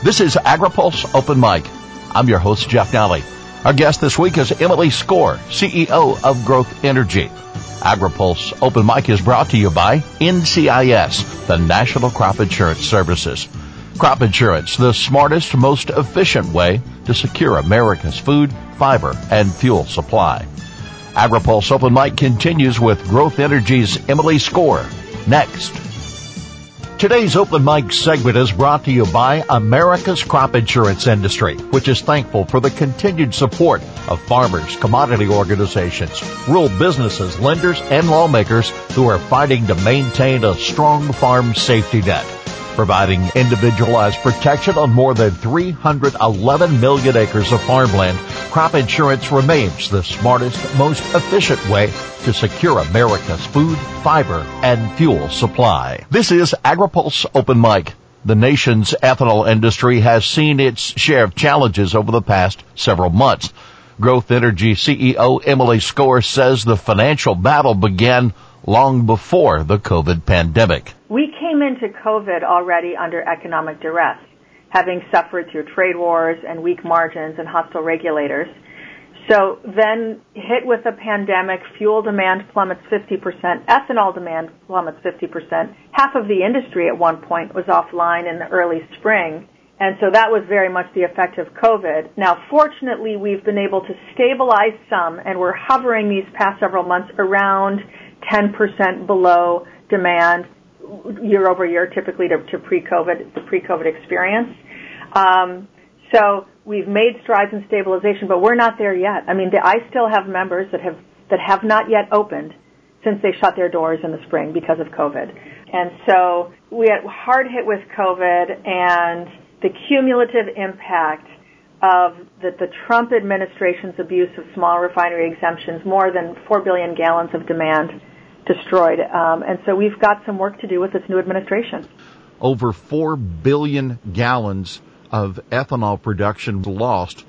This is AgriPulse Open Mic. I'm your host, Jeff Nalley. Our guest this week is Emily Skor, CEO of Growth Energy. AgriPulse Open Mic is brought to you by NCIS, the National Crop Insurance Services. Crop insurance, the smartest, most efficient way to secure America's food, fiber, and fuel supply. AgriPulse Open Mic continues with Growth Energy's Emily Skor Next. Today's Open Mic segment is brought to you by America's crop insurance industry, which is thankful for the continued support of farmers, commodity organizations, rural businesses, lenders, and lawmakers who are fighting to maintain a strong farm safety net providing individualized protection on more than 311 million acres of farmland, crop insurance remains the smartest, most efficient way to secure America's food, fiber, and fuel supply. This is AgriPulse Open Mic. The nation's ethanol industry has seen its share of challenges over the past several months. Growth Energy CEO Emily Skor says the financial battle began long before the COVID pandemic. We came into COVID already under economic duress, having suffered through trade wars and weak margins and hostile regulators. So then hit with a pandemic, fuel demand plummets 50%, ethanol demand plummets 50%. Half of the industry at one point was offline in the early spring. And so that was very much the effect of COVID. Now, fortunately, we've been able to stabilize some, and we're hovering these past several months around 10% below demand year over year, typically to, pre-COVID, the pre-COVID experience. Um, so we've made strides in stabilization, but we're not there yet. I mean, I still have members that have that have not yet opened since they shut their doors in the spring because of COVID. And so we had hard hit with COVID and the cumulative impact of the, the Trump administration's abuse of small refinery exemptions, more than 4 billion gallons of demand destroyed. Um, and so we've got some work to do with this new administration. Over 4 billion gallons of ethanol production lost.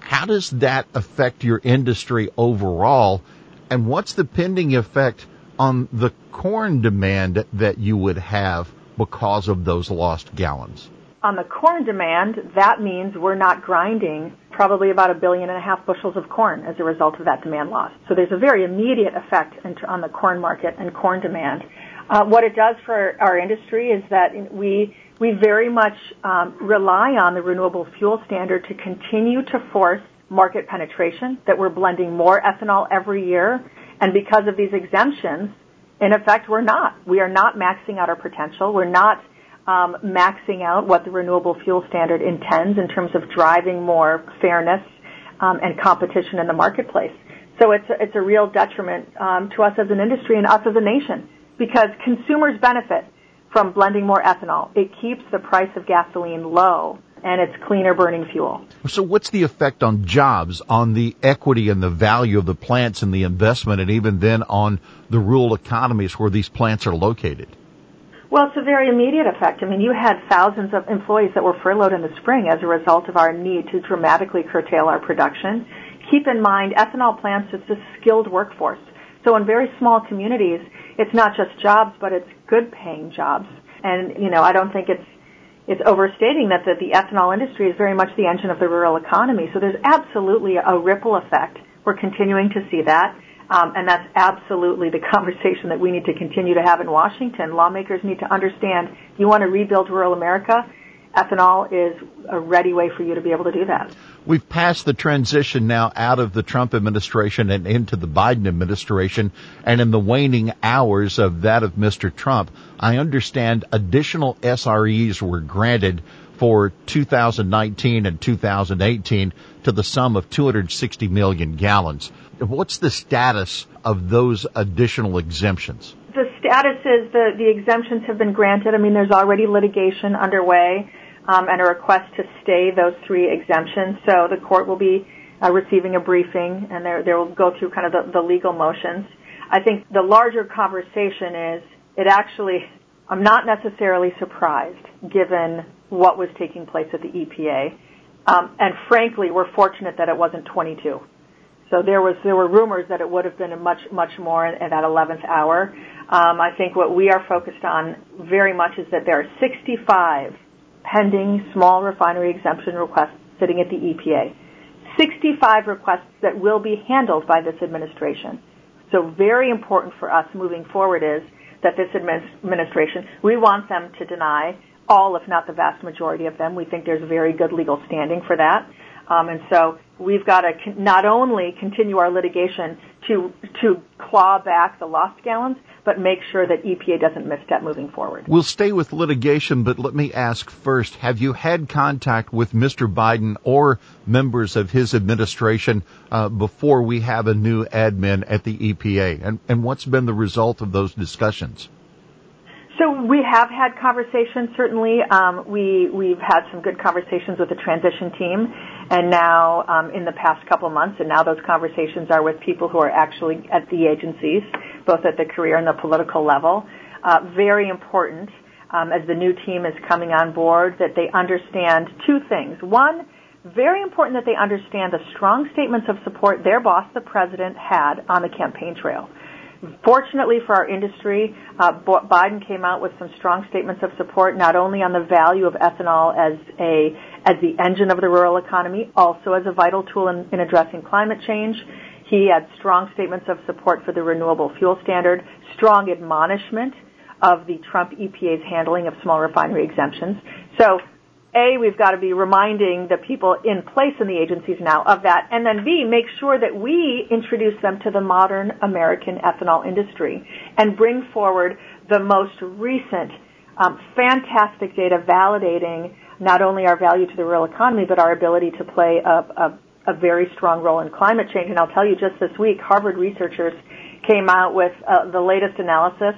How does that affect your industry overall? And what's the pending effect on the corn demand that you would have because of those lost gallons? On the corn demand, that means we're not grinding probably about a billion and a half bushels of corn as a result of that demand loss. So there's a very immediate effect on the corn market and corn demand. Uh, what it does for our industry is that we we very much um, rely on the renewable fuel standard to continue to force market penetration. That we're blending more ethanol every year, and because of these exemptions, in effect, we're not. We are not maxing out our potential. We're not maxing out what the renewable fuel standard intends in terms of driving more fairness um, and competition in the marketplace. So it's a, it's a real detriment um, to us as an industry and us as a nation because consumers benefit from blending more ethanol. It keeps the price of gasoline low and it's cleaner burning fuel. So what's the effect on jobs, on the equity and the value of the plants and the investment and even then on the rural economies where these plants are located? Well, it's a very immediate effect. I mean, you had thousands of employees that were furloughed in the spring as a result of our need to dramatically curtail our production. Keep in mind, ethanol plants, it's a skilled workforce. So in very small communities, it's not just jobs, but it's good paying jobs. And, you know, I don't think it's, it's overstating that the, the ethanol industry is very much the engine of the rural economy. So there's absolutely a ripple effect. We're continuing to see that. Um, and that's absolutely the conversation that we need to continue to have in Washington. Lawmakers need to understand you want to rebuild rural America, ethanol is a ready way for you to be able to do that. We've passed the transition now out of the Trump administration and into the Biden administration, and in the waning hours of that of Mr. Trump, I understand additional SREs were granted for 2019 and 2018 to the sum of 260 million gallons. What's the status of those additional exemptions? The status is the, the exemptions have been granted. I mean, there's already litigation underway um, and a request to stay those three exemptions. So the court will be uh, receiving a briefing and they will go through kind of the, the legal motions. I think the larger conversation is it actually, I'm not necessarily surprised given what was taking place at the EPA. Um, and frankly, we're fortunate that it wasn't 22. So there was there were rumors that it would have been a much much more at that 11th hour. Um, I think what we are focused on very much is that there are 65 pending small refinery exemption requests sitting at the EPA. 65 requests that will be handled by this administration. So very important for us moving forward is that this administration, we want them to deny all, if not the vast majority of them. We think there's very good legal standing for that. Um, and so we've got to con- not only continue our litigation to to claw back the lost gallons, but make sure that EPA doesn't misstep moving forward. We'll stay with litigation, but let me ask first, have you had contact with Mr. Biden or members of his administration uh, before we have a new admin at the EPA? And, and what's been the result of those discussions? So we have had conversations. Certainly, um, we we've had some good conversations with the transition team, and now um, in the past couple months, and now those conversations are with people who are actually at the agencies, both at the career and the political level. Uh, very important um, as the new team is coming on board that they understand two things. One, very important that they understand the strong statements of support their boss, the president, had on the campaign trail. Fortunately for our industry, uh, Biden came out with some strong statements of support, not only on the value of ethanol as a as the engine of the rural economy, also as a vital tool in, in addressing climate change. He had strong statements of support for the renewable fuel standard, strong admonishment of the Trump EPA's handling of small refinery exemptions. So a, we've got to be reminding the people in place in the agencies now of that, and then B, make sure that we introduce them to the modern American ethanol industry and bring forward the most recent um, fantastic data validating not only our value to the rural economy, but our ability to play a, a, a very strong role in climate change. And I'll tell you, just this week, Harvard researchers came out with uh, the latest analysis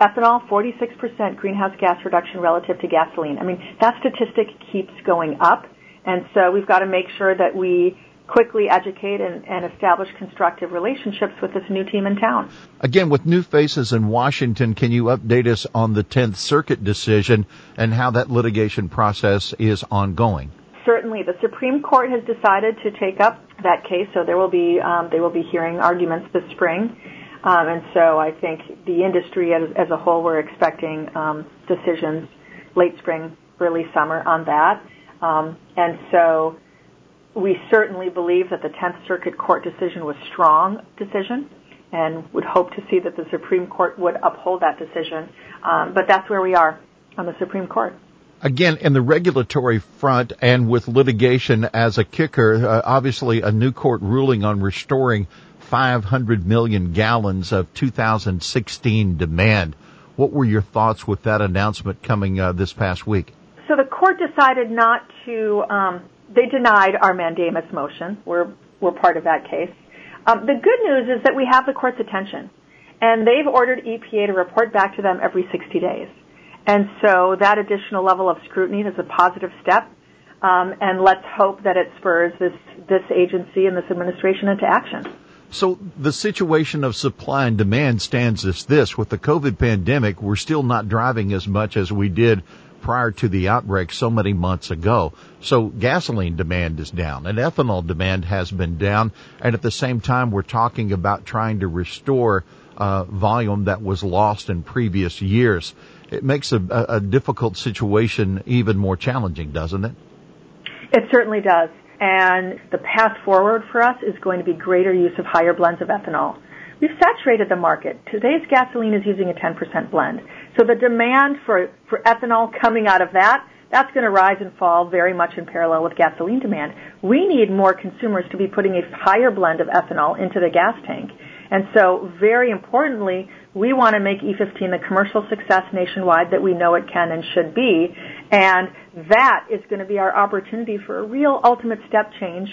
Ethanol, 46% greenhouse gas reduction relative to gasoline. I mean, that statistic keeps going up. And so we've got to make sure that we quickly educate and, and, establish constructive relationships with this new team in town. Again, with new faces in Washington, can you update us on the 10th Circuit decision and how that litigation process is ongoing? Certainly, the Supreme Court has decided to take up that case, so there will be um, they will be hearing arguments this spring. Um, and so I think the industry as, a whole, we're expecting um, decisions late spring, early summer on that. Um, and so we certainly believe that the 10th Circuit Court decision was a strong decision and would hope to see that the Supreme Court would uphold that decision. But that's where we are on the Supreme Court. Again, in the regulatory front and with litigation as a kicker, uh, obviously a new court ruling on restoring 500 million gallons of 2016 demand. What were your thoughts with that announcement coming uh, this past week? So the court decided not to. Um, they denied our mandamus motion. We're we're part of that case. Um, the good news is that we have the court's attention, and they've ordered EPA to report back to them every 60 days. And so that additional level of scrutiny is a positive step. Um, and let's hope that it spurs this this agency and this administration into action. So the situation of supply and demand stands as this. With the COVID pandemic, we're still not driving as much as we did prior to the outbreak so many months ago. So gasoline demand is down and ethanol demand has been down. And at the same time, we're talking about trying to restore uh, volume that was lost in previous years. It makes a, a difficult situation even more challenging, doesn't it? It certainly does and the path forward for us is going to be greater use of higher blends of ethanol. We've saturated the market. Today's gasoline is using a 10% blend. So the demand for, for ethanol coming out of that, that's going to rise and fall very much in parallel with gasoline demand. We need more consumers to be putting a higher blend of ethanol into the gas tank. And so very importantly, we want to make E15 the commercial success nationwide that we know it can and should be. And that is going to be our opportunity for a real ultimate step change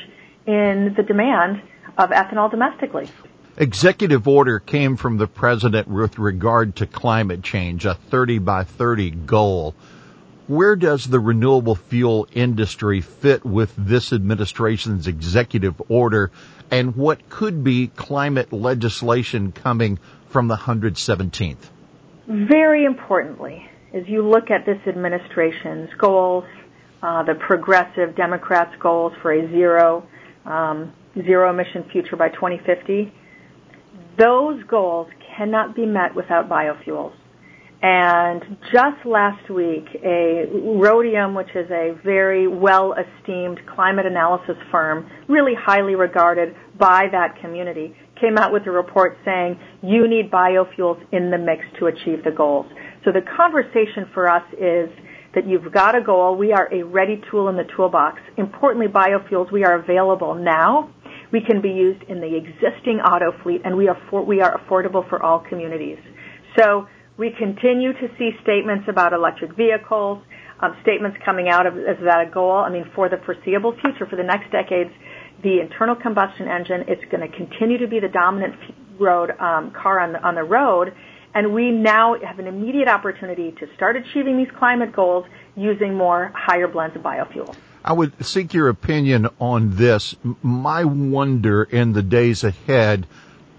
in the demand of ethanol domestically. Executive order came from the president with regard to climate change, a 30 by 30 goal. Where does the renewable fuel industry fit with this administration's executive order and what could be climate legislation coming from the 117th? Very importantly, as you look at this administration's goals, uh, the progressive Democrats' goals for a zero um, zero emission future by 2050, those goals cannot be met without biofuels. And just last week, a Rhodium, which is a very well esteemed climate analysis firm, really highly regarded by that community, came out with a report saying you need biofuels in the mix to achieve the goals. So the conversation for us is that you've got a goal. We are a ready tool in the toolbox. Importantly, biofuels, we are available now. We can be used in the existing auto fleet and we are, for, we are affordable for all communities. So we continue to see statements about electric vehicles, um, statements coming out of that goal. I mean, for the foreseeable future, for the next decades, the internal combustion engine is going to continue to be the dominant road um, car on the road, and we now have an immediate opportunity to start achieving these climate goals using more higher blends of biofuel. I would seek your opinion on this. My wonder in the days ahead,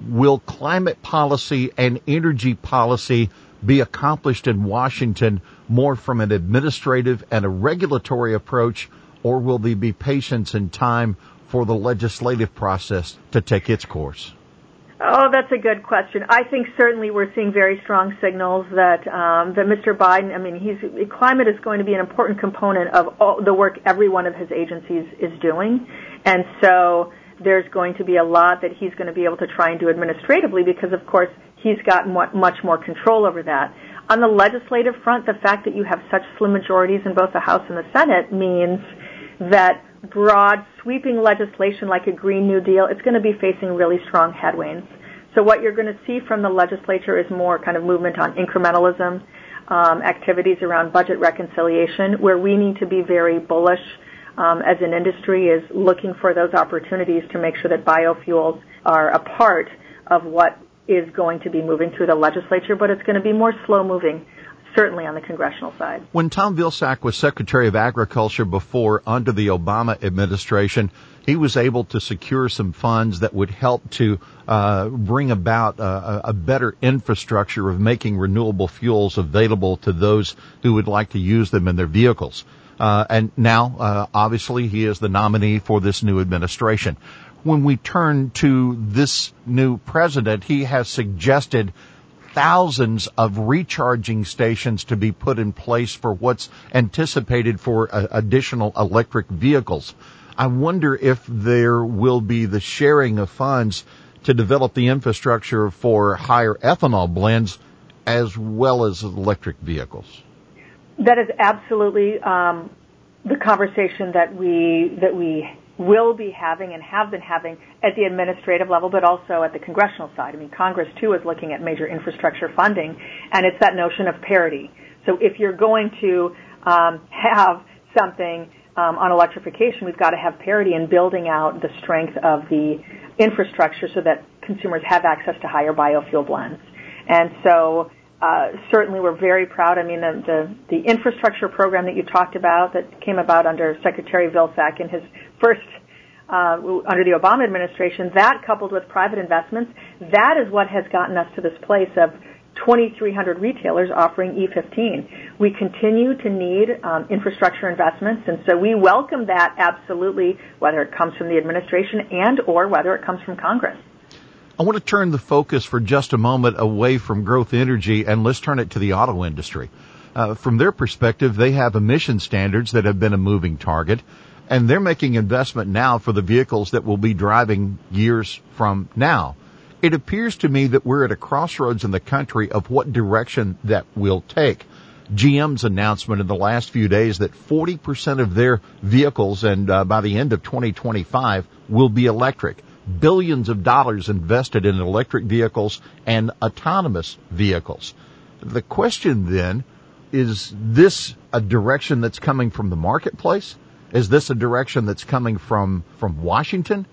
will climate policy and energy policy be accomplished in Washington more from an administrative and a regulatory approach, or will there be patience and time for the legislative process to take its course? Oh, that's a good question. I think certainly we're seeing very strong signals that um, that Mr. Biden. I mean, he's climate is going to be an important component of all the work every one of his agencies is doing, and so there's going to be a lot that he's going to be able to try and do administratively because, of course, he's got much more control over that. On the legislative front, the fact that you have such slim majorities in both the House and the Senate means that broad, sweeping legislation like a Green New Deal, it's going to be facing really strong headwinds. So what you're going to see from the legislature is more kind of movement on incrementalism, um, activities around budget reconciliation, where we need to be very bullish um, as an industry is looking for those opportunities to make sure that biofuels are a part of what is going to be moving through the legislature, but it's going to be more slow moving certainly on the congressional side. When Tom Vilsack was Secretary of Agriculture before under the Obama administration, he was able to secure some funds that would help to uh, bring about a, a, better infrastructure of making renewable fuels available to those who would like to use them in their vehicles. Uh, and now, uh, obviously, he is the nominee for this new administration. When we turn to this new president, he has suggested thousands of recharging stations to be put in place for what's anticipated for uh, additional electric vehicles. I wonder if there will be the sharing of funds to develop the infrastructure for higher ethanol blends as well as electric vehicles. That is absolutely um, the conversation that we that we will be having and have been having at the administrative level, but also at the congressional side. I mean, Congress too is looking at major infrastructure funding, and it's that notion of parity. So if you're going to um, have something um, on electrification, we've got to have parity in building out the strength of the infrastructure so that consumers have access to higher biofuel blends. And so uh, certainly we're very proud. I mean, the, the, the infrastructure program that you talked about that came about under Secretary Vilsack in his first uh, under the Obama administration, that coupled with private investments, that is what has gotten us to this place of 2,300 retailers offering E15. We continue to need um, infrastructure investments, and so we welcome that absolutely, whether it comes from the administration and or whether it comes from Congress. I want to turn the focus for just a moment away from growth energy and let's turn it to the auto industry. Uh, from their perspective, they have emission standards that have been a moving target and they're making investment now for the vehicles that will be driving years from now. It appears to me that we're at a crossroads in the country of what direction that will take. GM's announcement in the last few days that 40% of their vehicles and uh, by the end of 2025 will be electric billions of dollars invested in electric vehicles and autonomous vehicles. The question then, is this a direction that's coming from the marketplace? Is this a direction that's coming from, from Washington?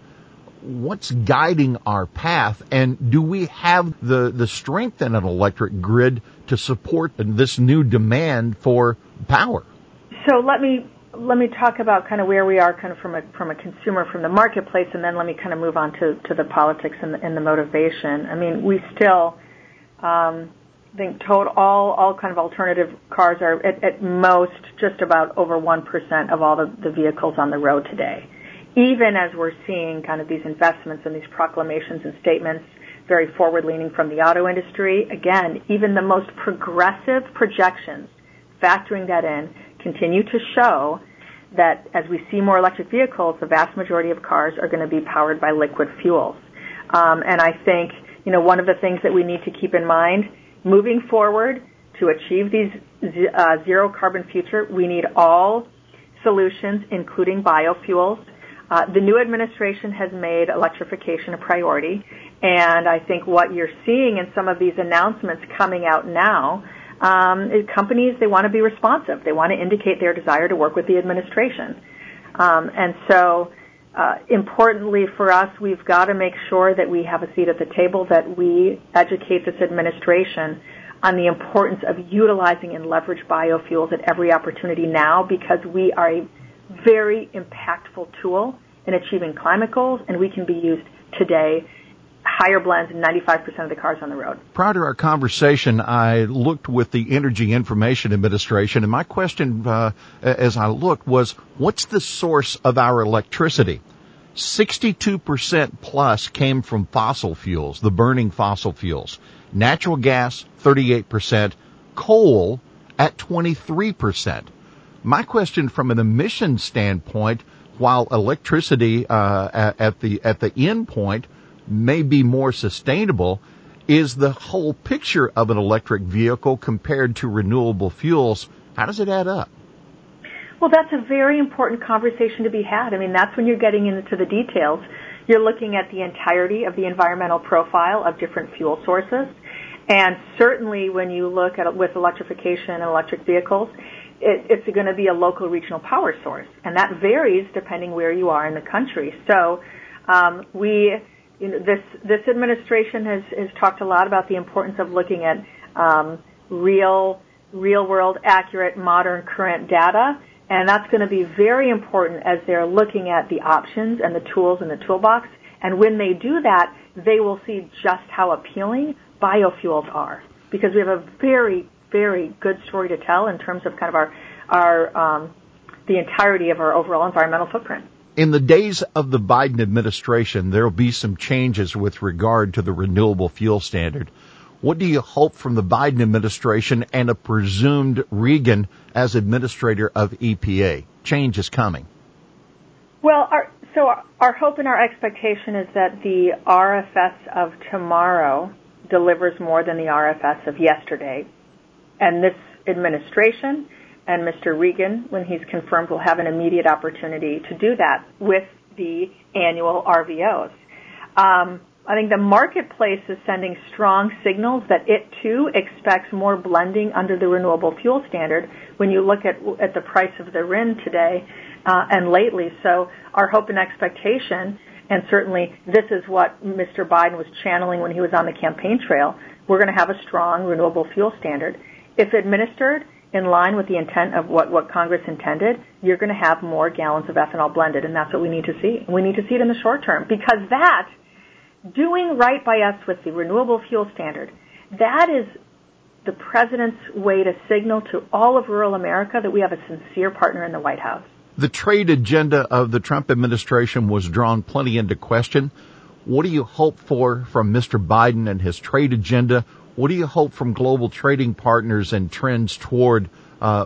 What's guiding our path? And do we have the, the strength in an electric grid to support this new demand for power? So let me let me talk about kind of where we are kind of from a from a consumer from the marketplace and then let me kind of move on to, to the politics and the, and the motivation. I mean, we still um, think total all all kind of alternative cars are at, most just about over one percent of all the, the vehicles on the road today. Even as we're seeing kind of these investments and these proclamations and statements very forward leaning from the auto industry. Again, even the most progressive projections factoring that in continue to show that as we see more electric vehicles, the vast majority of cars are going to be powered by liquid fuels. Um, and I think, you know, one of the things that we need to keep in mind moving forward to achieve these uh, zero carbon future, we need all solutions, including biofuels. Uh, the new administration has made electrification a priority, and I think what you're seeing in some of these announcements coming out now um, companies they want to be responsive. They want to indicate their desire to work with the administration. Um, and so, uh, importantly for us, we've got to make sure that we have a seat at the table, that we educate this administration on the importance of utilizing and leverage biofuels at every opportunity now because we are a very impactful tool in achieving climate goals and we can be used today higher blends in 95% of the cars on the road. Prior to our conversation, I looked with the Energy Information Administration, and my question uh, as I looked was, what's the source of our electricity? 62% plus came from fossil fuels, the burning fossil fuels. Natural gas, 38%, coal at 23%. My question from an emission standpoint, while electricity uh, at, the at the end point may be more sustainable is the whole picture of an electric vehicle compared to renewable fuels. How does it add up? Well, that's a very important conversation to be had. I mean, that's when you're getting into the details. You're looking at the entirety of the environmental profile of different fuel sources. And certainly when you look at with electrification and electric vehicles, it, it's going to be a local regional power source. And that varies depending where you are in the country. So um, we you know, this this administration has has talked a lot about the importance of looking at um, real real world accurate modern current data. And that's going to be very important as they're looking at the options and the tools in the toolbox. And when they do that they will see just how appealing biofuels are. Because we have a very very good story to tell in terms of kind of our our um, the entirety of our overall environmental footprint in the days of the Biden administration, there will be some changes with regard to the renewable fuel standard. What do you hope from the Biden administration and a presumed Regan as administrator of EPA? Change is coming. Well, our, so our hope and our expectation is that the RFS of tomorrow delivers more than the RFS of yesterday. And this administration and Mr. Regan, when he's confirmed, will have an immediate opportunity to do that with the annual RVOs. Um, I think the marketplace is sending strong signals that it too expects more blending under the renewable fuel standard when you look at at the price of the RIN today uh, and lately. So our hope and expectation, and certainly this is what Mr. Biden was channeling when he was on the campaign trail. We're going to have a strong renewable fuel standard. If administered, in line with the intent of what, what Congress intended, you're going to have more gallons of ethanol blended, and that's what we need to see. We need to see it in the short term because that, doing right by us with the renewable fuel standard, that is the president's way to signal to all of rural America that we have a sincere partner in the White House. The trade agenda of the Trump administration was drawn plenty into question. What do you hope for from Mr. Biden and his trade agenda? What do you hope from global trading partners and trends toward uh,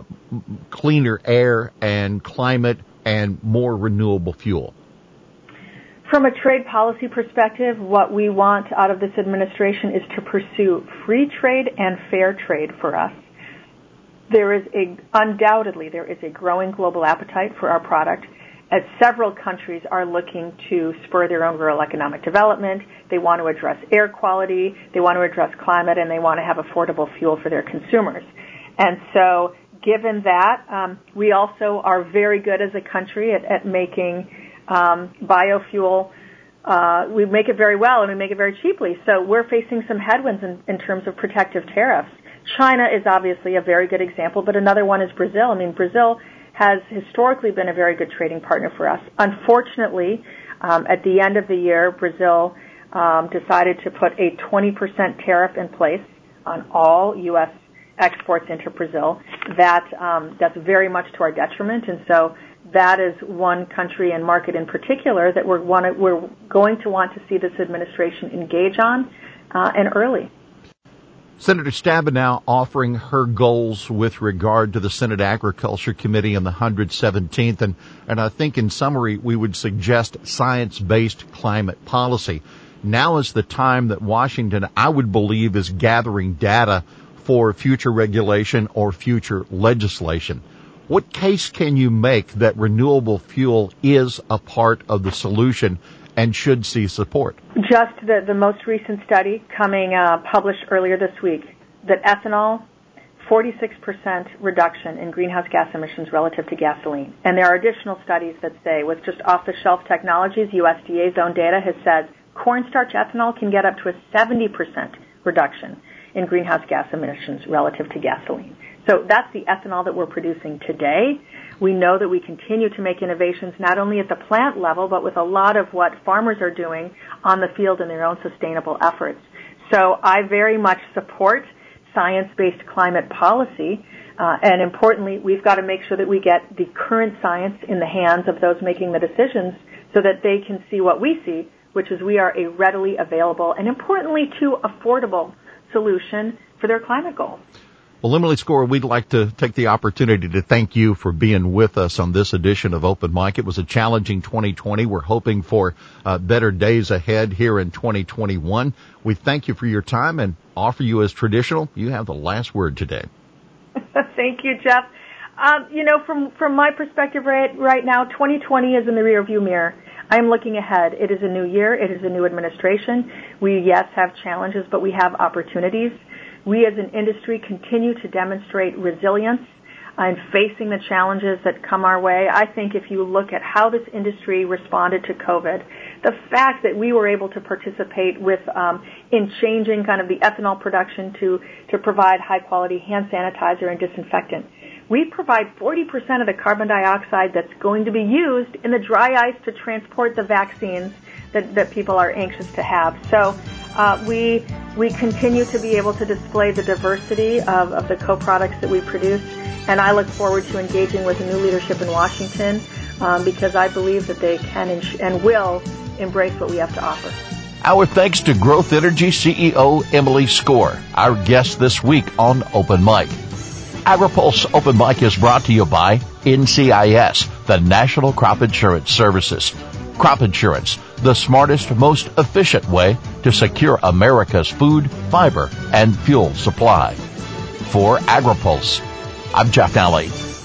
cleaner air and climate and more renewable fuel? From a trade policy perspective, what we want out of this administration is to pursue free trade and fair trade for us. There is a, undoubtedly, there is a growing global appetite for our product as several countries are looking to spur their own rural economic development. They want to address air quality, they want to address climate, and they want to have affordable fuel for their consumers. And so, given that, um, we also are very good as a country at, at making um, biofuel. Uh, we make it very well and we make it very cheaply. So we're facing some headwinds in, in terms of protective tariffs. China is obviously a very good example, but another one is Brazil. I mean, Brazil has historically been a very good trading partner for us. Unfortunately, um, at the end of the year, Brazil um, decided to put a 20% tariff in place on all U.S. exports into Brazil. That um, that's very much to our detriment, and so that is one country and market in particular that we're, going to want to see this administration engage on uh, and early. Senator Stabenow offering her goals with regard to the Senate Agriculture Committee and the 117th. And, and I think in summary, we would suggest science-based climate policy. Now is the time that Washington, I would believe, is gathering data for future regulation or future legislation. What case can you make that renewable fuel is a part of the solution and should see support? Just the, the most recent study coming uh, published earlier this week that ethanol 46% reduction in greenhouse gas emissions relative to gasoline. And there are additional studies that say with just off the shelf technologies, USDA's own data has said cornstarch ethanol can get up to a 70% reduction in greenhouse gas emissions relative to gasoline. So that's the ethanol that we're producing today. We know that we continue to make innovations not only at the plant level, but with a lot of what farmers are doing on the field in their own sustainable efforts. So I very much support science-based climate policy. Uh, and importantly, we've got to make sure that we get the current science in the hands of those making the decisions so that they can see what we see, which is we are a readily available and importantly too affordable solution for their climate goals. Well, Emily Skor, we'd like to take the opportunity to thank you for being with us on this edition of Open Mic. It was a challenging 2020. We're hoping for uh, better days ahead here in 2021. We thank you for your time and offer you as traditional. You have the last word today. thank you, Jeff. Um, you know, from from my perspective, right right now, 2020 is in the rearview mirror. I am looking ahead. It is a new year. It is a new administration. We yes have challenges, but we have opportunities. We as an industry continue to demonstrate resilience in facing the challenges that come our way. I think if you look at how this industry responded to COVID, the fact that we were able to participate with um, in changing kind of the ethanol production to to provide high quality hand sanitizer and disinfectant. We provide 40% of the carbon dioxide that's going to be used in the dry ice to transport the vaccines that, that people are anxious to have. So uh, we we continue to be able to display the diversity of, of the co-products that we produce, and I look forward to engaging with the new leadership in Washington um, because I believe that they can and, and will embrace what we have to offer. Our thanks to Growth Energy CEO Emily Skor, our guest this week on Open Mic. AgriPulse Open Mic is brought to you by NCIS, the National Crop Insurance Services. Crop insurance, the smartest, most efficient way to secure America's food, fiber, and fuel supply. For AgriPulse, I'm Jeff Nalley.